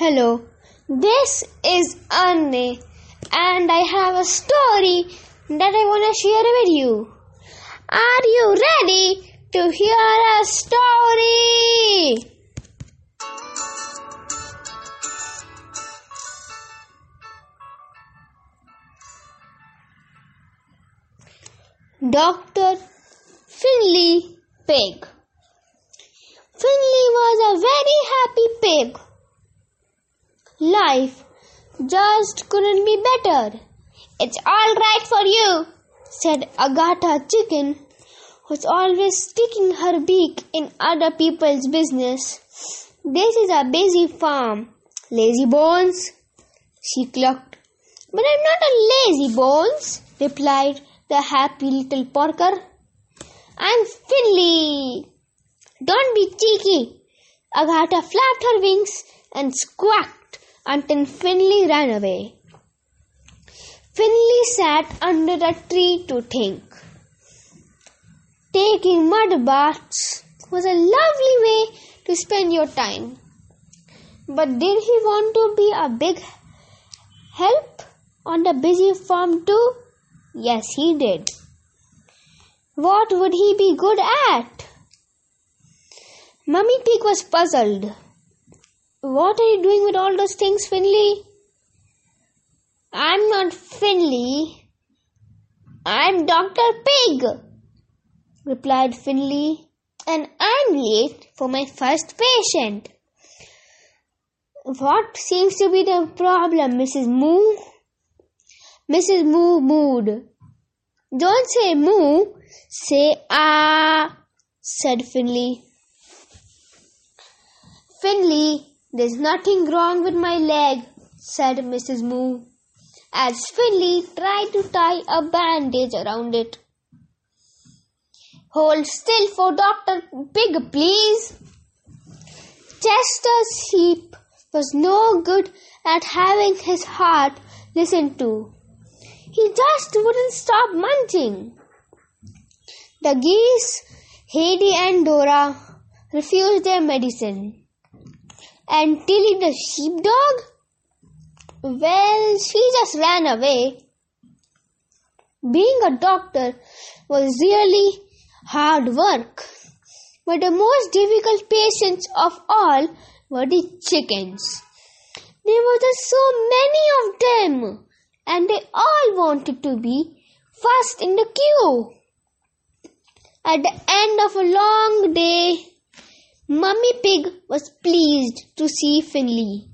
Hello, this is Anne, and I have a story that I want to share with you. Are you ready to hear a story? Dr. Finley Pig. Finley was a very happy pig. Life just couldn't be better. It's all right for you, said Agatha Chicken, who's always sticking her beak in other people's business. This is a busy farm. Lazy bones, she clucked. But I'm not a lazy bones, replied the happy little porker. I'm Finley. Don't be cheeky. Agatha flapped her wings and squawked until Finley ran away. Finley sat under a tree to think. Taking mud baths was a lovely way to spend your time. But did he want to be a big help on the busy farm too? Yes, he did. What would he be good at? Mummy Pig was puzzled. What are you doing with all those things, Finley? I'm not Finley. I'm Dr. Pig, replied Finley, and I'm late for my first patient. What seems to be the problem, Mrs. Moo? Mrs. Moo mooed. Don't say moo, say ah, said Finley. Finley, there's nothing wrong with my leg, said Mrs. Moo, as Finley tried to tie a bandage around it. Hold still for Dr. Pig, please. Chester Sheep was no good at having his heart listened to. He just wouldn't stop munching. The geese, Heidi and Dora, refused their medicine. And Tilly the sheepdog? Well, she just ran away. Being a doctor was really hard work. But the most difficult patients of all were the chickens. There were just so many of them, and they all wanted to be first in the queue. At the end of a long day, Mummy Pig was pleased to see Finley.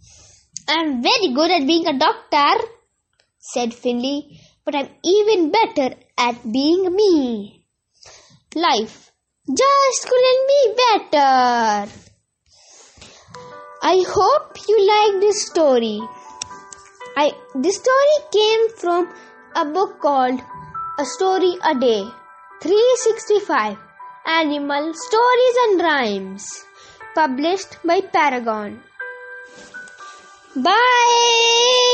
I'm very good at being a doctor, said Finley, but I'm even better at being me. Life just couldn't be better. I hope you like this story. I this story came from a book called A Story a Day 365 Animal Stories and Rhymes published by Parragon. Bye